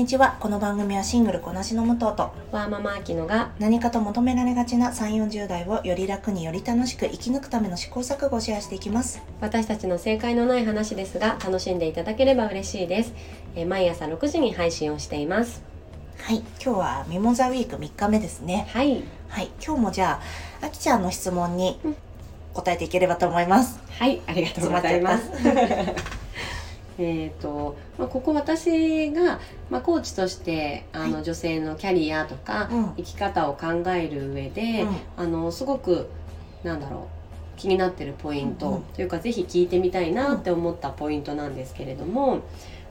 にちは。この番組はシングルこなしの武藤とワーママアキノが何かと求められがちな3 4 0代をより楽により楽しく生き抜くための試行錯誤をシェアしていきます。私たちの正解のない話ですが楽しんでいただければ嬉しいです、えー毎朝6時に配信をしています。はい。今日はミモザウィーク3日目ですね。はい。はい。今日もじゃああきちゃんの質問にうん。答えていければと思います。はい。ありがとうございますえっと、まあ、ここ私が、まあ、コーチとしてあの、は女性のキャリアとか、うん。生き方を考える上で、うん。あのすごくなんだろう気になってるポイント、うんうん。というかぜひ聞いてみたいなって思ったポイントなんですけれども、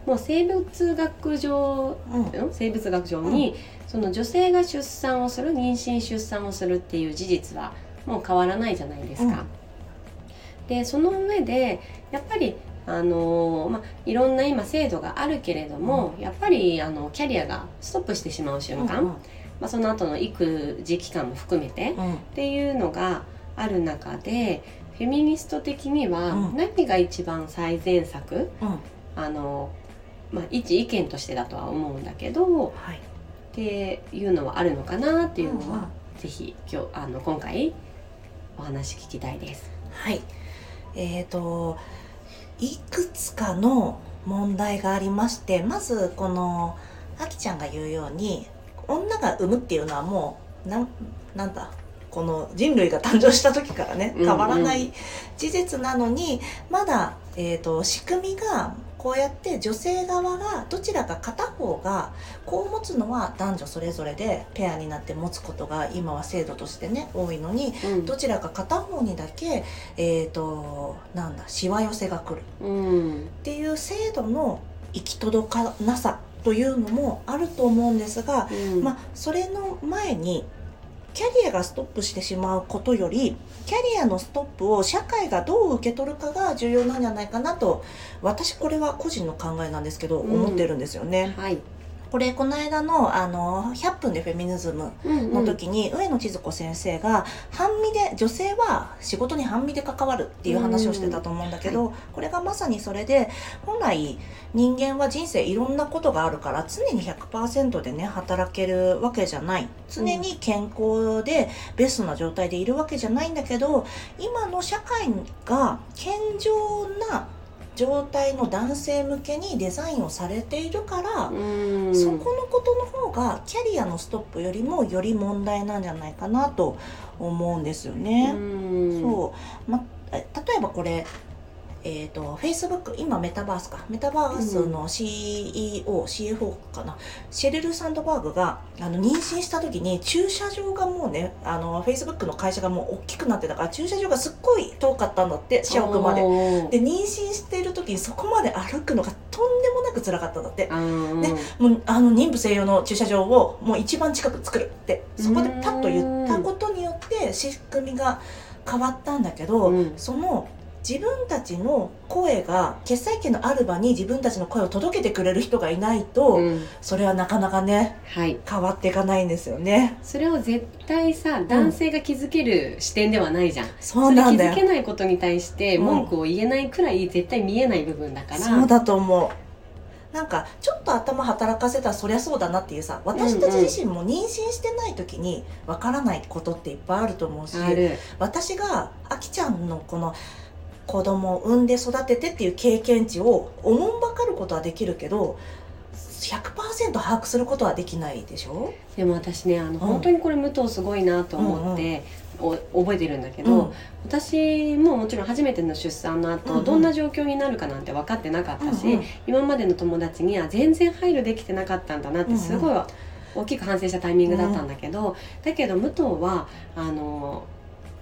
もう生物学上うん。ん？生物学上に、その女性が出産をする妊娠出産をするっていう事実はもう変わらないじゃないですか。でその上でやっぱりあのーまあ、いろんな今制度があるけれども、やっぱりあのキャリアがストップしてしまう瞬間、うんまあ、その後の育児期間も含めてうん。っていうのがある中でフェミニスト的にはうん。何が一番最善策、うん。あのまあ、一意見としてだとは思うんだけどはい。っていうのはあるのかなっていうのうんうん。は、ぜひ今日あの今回お話聞きたいです。はい。えー、といくつかの問題がありましてまずこのあきちゃんが言うように女が産むっていうのはもうなんなんだこの人類が誕生した時からね変わらない事実なのに、まだ、えー、と仕組みがこうやって女性側がどちらか片方がこう持つのは男女それぞれでペアになって持つことが今は制度としてね多いのにうん。どちらか片方にだけ、えー、となんだしわ寄せが来る。うん。っていう制度の行き届かなさというのもあると思うんですが、うん。まあ、それの前にキャリアがストップしてしまうことよりキャリアのストップを社会がどう受け取るかが重要なんじゃないかなと私これは個人の考えなんですけど、うん思ってるんですよね。はいこれこの間のあの100分でフェミニズムの時に上野千鶴子先生が半身で女性は仕事に半身で関わるっていう話をしてたと思うんだけど、これがまさにそれで本来人間は人生いろんなことがあるから常に100%でね働けるわけじゃない。常に健康でベストな状態でいるわけじゃないんだけど今の社会が健常な状態の男性向けにデザインをされているから、うん。そこのことの方がキャリアのストップよりもより問題なんじゃないかなと思うんですよね。うん。そう、ま、え例えばこれえー、と Facebook 今メタバースか。メタバースの CEO、CFO かな。シェルル・サンドバーグがあの妊娠した時に駐車場がもうねあの Facebook の会社がもう大きくなってたから駐車場がすっごい遠かったんだって社屋まで。で妊娠している時にそこまで歩くのがとんでもなく辛かったんだって。あーねもうあの妊婦専用の駐車場をもう一番近く作るってそこでパッと言ったことによって仕組みが変わったんだけど、うん。その自分たちの声が決裁権のある場に自分たちの声を届けてくれる人がいないと、うん。それはなかなかねはい。変わっていかないんですよね。それを絶対さ男性が気づける視点ではないじゃん、そうなんだ気づけないことに対して文句を言えないくらい絶対見えない部分だから、そうだと思う。なんかちょっと頭働かせたらそりゃそうだなっていうさ私たち自身も妊娠してない時にわからないことっていっぱいあると思うし、私があきちゃんのこの子供を産んで育ててっていう経験値をおもんばかることはできるけど100%把握することはできないでしょ、でも私ねあの、本当にこれ武藤すごいなと思って、お覚えてるんだけど、うん。私ももちろん初めての出産の後、うんうん。どんな状況になるかなんて分かってなかったし、うんうん。今までの友達には全然配慮できてなかったんだなってすごい大きく反省したタイミングだったんだけど、だけど武藤はあの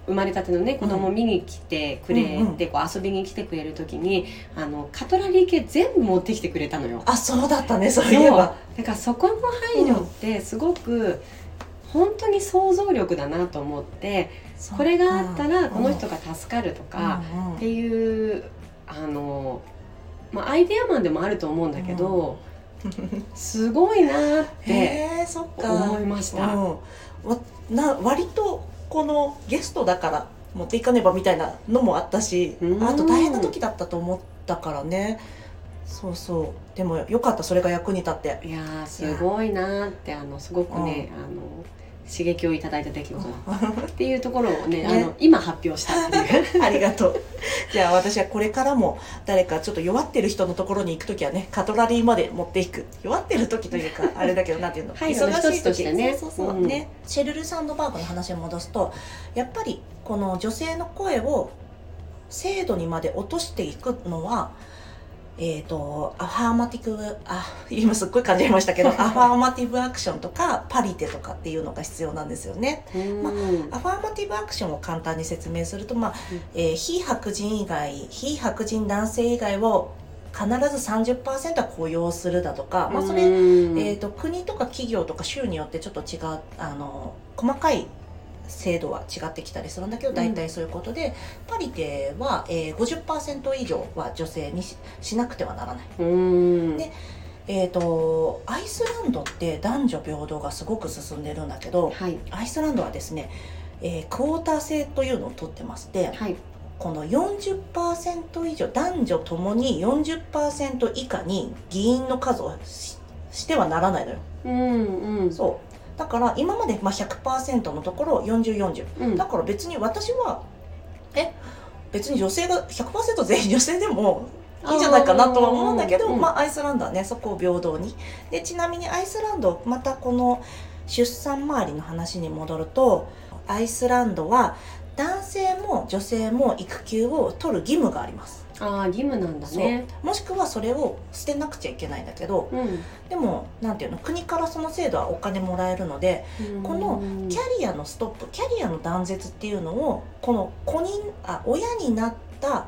生まれたてのね子供を見に来てくれて、こう遊びに来てくれる時にあのカトラリー系全部持ってきてくれたのよ。あそうだったねそういえば。だからそこの配慮ってすごく本当に想像力だなと思ってこれがあったらこの人が助かるとかっていうあの、まあ、アイデアマンでもあると思うんだけど、すごいなってへえそっか。思いました。な割とこのゲストだから持っていかねばみたいなのもあったしうん。あと大変な時だったと思ったからね。そうそう。でもよかったそれが役に立って。いやーすごいなーってあのすごくね、あの刺激をいただいた出来事。っていうところをねあの今発表したっていう。ありがとう。じゃあ私はこれからも誰かちょっと弱ってる人のところに行く時はねカトラリーまで持っていく。弱ってる時というか あれだけどなんていうの？配慮の一つとしてね。そうそうそう、う。んね。シェルル・サンドバーグの話を戻すとやっぱりこの女性の声を精度にまで落としていくのはえー、とアファーマティブあ今すっごい感じましたけどアファーマティブアクションとかパリテとかっていうのが必要なんですよね。まうん。アファーマティブアクションを簡単に説明すると、まあうん。えー非白人以外非白人男性以外を必ず30%は雇用するだとか、まあ、それ、うん。えー、と国とか企業とか州によってちょっと違うあの細かい制度は違ってきたりするんだけど大体そういうことで、パリテは、えー、50%以上は女性にししなくてはならない。うん。でえー、とアイスランドって男女平等がすごく進んでるんだけどはい。アイスランドはですね、えークォーター制というのを取ってましてはい。この40%以上男女ともに40%以下に議員の数をししてはならないのよ。うんうん。そうだから今までまあ100%のところ4040うん。だから別に私はえ？別に女性が100%全員女性でもいいんじゃないかなとは思うんだけど、うん。まあアイスランドはねそこを平等に。でちなみにアイスランドまたこの出産周りの話に戻るとアイスランドは男性も女性も育休を取る義務がありますああ義務なんだね。もしくはそれを捨てなくちゃいけないんだけどうん。でもなんていうの国からその制度はお金もらえるのでこのキャリアのストップキャリアの断絶っていうのをこの子人あ親になった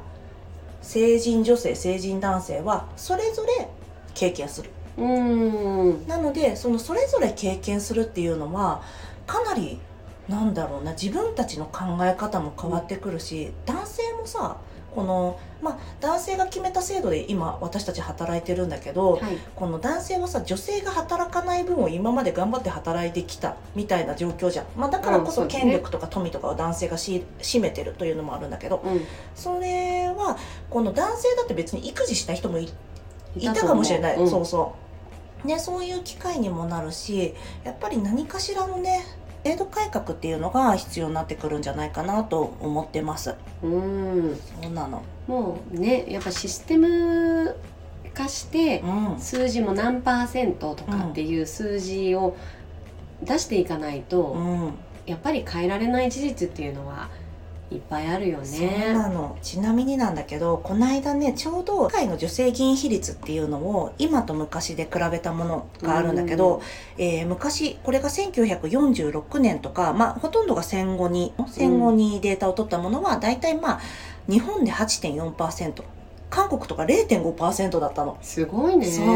成人女性成人男性はそれぞれ経験する。うん。なのでそのそれぞれ経験するっていうのはかなりなんだろうな自分たちの考え方も変わってくるし、男性もさこのまあ男性が決めた制度で今私たち働いてるんだけど、はい。この男性はさ女性が働かない分を今まで頑張って働いてきたみたいな状況じゃん、まあ、だからこそ権力とか富とかを男性がし占めてるというのもあるんだけどうん。それはこの男性だって別に育児した人もいいたかもしれない、うん。そうそう。ねそういう機会にもなるしやっぱり何かしらのね制度改革っていうのが必要になってくるんじゃないかなと思ってます。うん。そうなの。もうねやっぱシステム化してうん。数字も何パーセントとかっていう数字を出していかないと、うん。やっぱり変えられない事実っていうのはいっぱいあるよそうね。なの。ちなみになんだけどこの間ねちょうど世界の女性議員比率っていうのを今と昔で比べたものがあるんだけど、えー昔これが1946年とか、まあ、ほとんどが戦後に戦後にデータを取ったものは大体まあ日本で8.4%韓国とか0.5%だったの。すごいね。そう。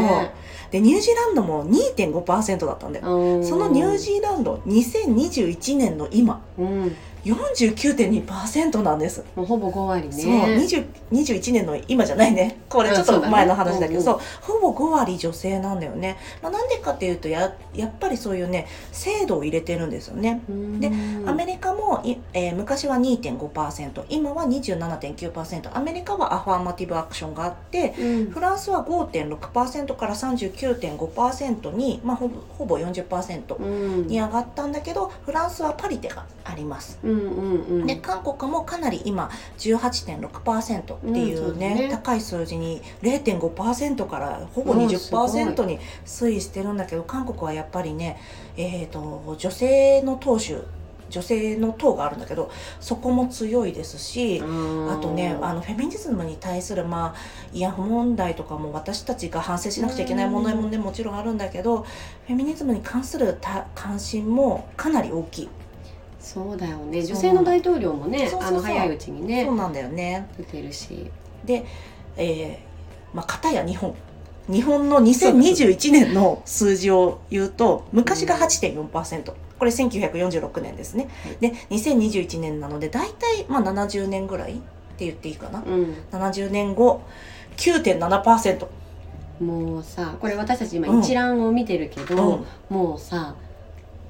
でニュージーランドも2.5%だったんだよ。うん。そのニュージーランド2021年の今。うん、49.2%なんです。もうほぼ5割ね。そう20 21年の今じゃないね。これちょっと前の話だけどうんそう,、ほぼ5割女性なんだよね、まあ、なんでかっていうとややっぱりそういうね制度を入れてるんですよね。うん。でアメリカもい、えー昔は2.5%今は27.9%アメリカはアファーマティブアクションがあってうん。フランスは5.6%から39.5%に、まあ、ほぼほぼ40%うん。に上がったんだけどフランスはパリテがあります。うんうんうんで韓国もかなり今18.6%っていうんそううね,、高い数字に0.5%からほぼうんすごい。20%に推移してるんだけど韓国はやっぱりね、えー、と女性の党首女性の党があるんだけどそこも強いですし、あとねあのフェミニズムに対する、まあ、慰安婦問題とかも私たちが反省しなくちゃいけない問題もねもちろんあるんだけどフェミニズムに関するた関心もかなり大きい。そうだよね。女性の大統領もねあの早いうちにねそうなんだよね。出てるし。で、えーまあ、片や日本。日本の2021年の数字を言うと昔が8.4%これ1946年ですね、はい。で2021年なので大体、まあ、70年ぐらいって言っていいかな。うん。70年後9.7%もうさこれ私たち今うん一覧を見てるけど、うん。もうさ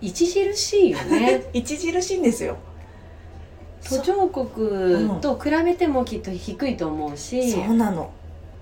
著しいよね。著しいんですよ。途上国と比べてもきっと低いと思うし、そうなの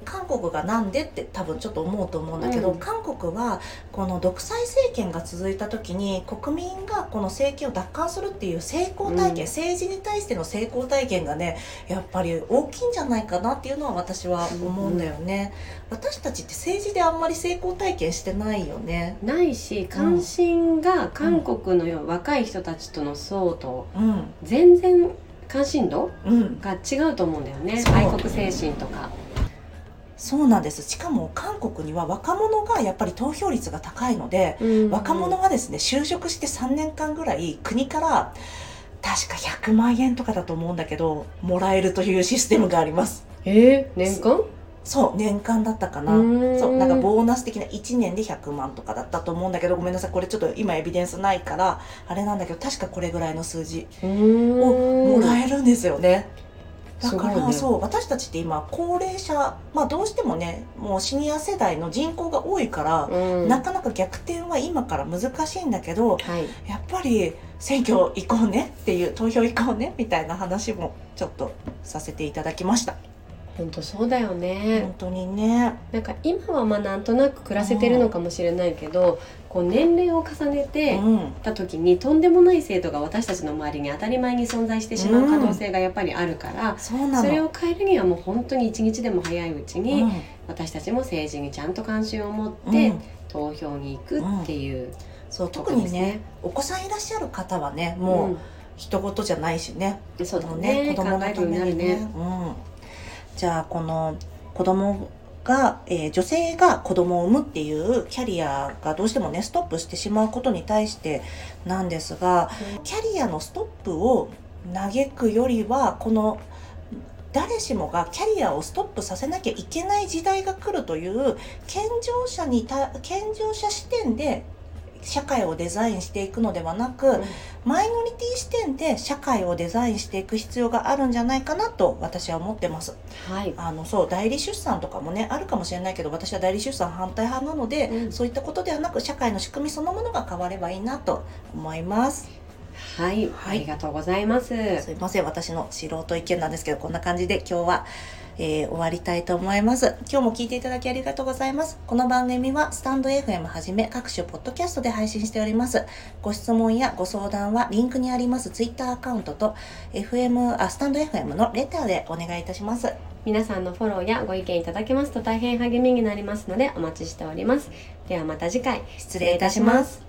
韓国がなんでって多分ちょっと思うと思うんだけど、うん。韓国はこの独裁政権が続いた時に国民がこの政権を奪還するっていう成功体験、うん。政治に対しての成功体験がねやっぱり大きいんじゃないかなっていうのは私は思うんだよね、私たちって政治であんまり成功体験してないよね。ないし関心が韓国のよう若い人たちとの層とうん。全然関心度うん。が違うと思うんだよね。愛国精神とかそうなんです。しかも韓国には若者がやっぱり投票率が高いので、若者がですね就職して3年間ぐらい国から確か100万円とかだと思うんだけどもらえるというシステムがあります。えー、年間？そう年間だったかな。うん。そうなんかボーナス的な1年で100万とかだったと思うんだけどごめんなさい。これちょっと今エビデンスないからあれなんだけど確かこれぐらいの数字をもらえるんですよねだから、ね。そう私たちって今高齢者まあどうしてもねもうシニア世代の人口が多いから、うん。なかなか逆転は今から難しいんだけどはい。やっぱり選挙行こうねっていう投票行こうねみたいな話もちょっとさせていただきました本当そうだよね。本当にね。なんか今はまあなんとなく暮らせてるのかもしれないけど、こう年齢を重ねてうん。た時にとんでもない制度が私たちの周りに当たり前に存在してしまう可能性がやっぱりあるから、そうなの。それを変えるにはもう本当に一日でも早いうちに、うん。私たちも政治にちゃんと関心を持って、うん。投票に行くっていうそうこ特にね。お子さんいらっしゃる方はねもう人事じゃないしね、うん、そうだね。子供の考えるようにためになるね。うん、じゃあこの子供が、えー女性が子供を産むっていうキャリアがどうしてもねストップしてしまうことに対してなんですがキャリアのストップを嘆くよりはこの誰しもがキャリアをストップさせなきゃいけない時代が来るという健常者にた健常者視点で社会をデザインしていくのではなく、うんマイノリティ視点で社会をデザインしていく必要があるんじゃないかなと私は思ってます。はい。あのそう代理出産とかもねあるかもしれないけど私は代理出産反対派なので、うんそういったことではなく社会の仕組みそのものが変わればいいなと思います。はい、はいありがとうございます。すいません私の素人意見なんですけどこんな感じで今日は、えー終わりたいと思います。今日も聞いていただきありがとうございます。この番組はスタンド FM はじめ各種ポッドキャストで配信しております。ご質問やご相談はリンクにあります。ツイッターアカウントと FM あスタンド FM のレターでお願いいたします。皆さんのフォローやご意見いただけますと大変励みになりますのでお待ちしております。ではまた次回。失礼いたします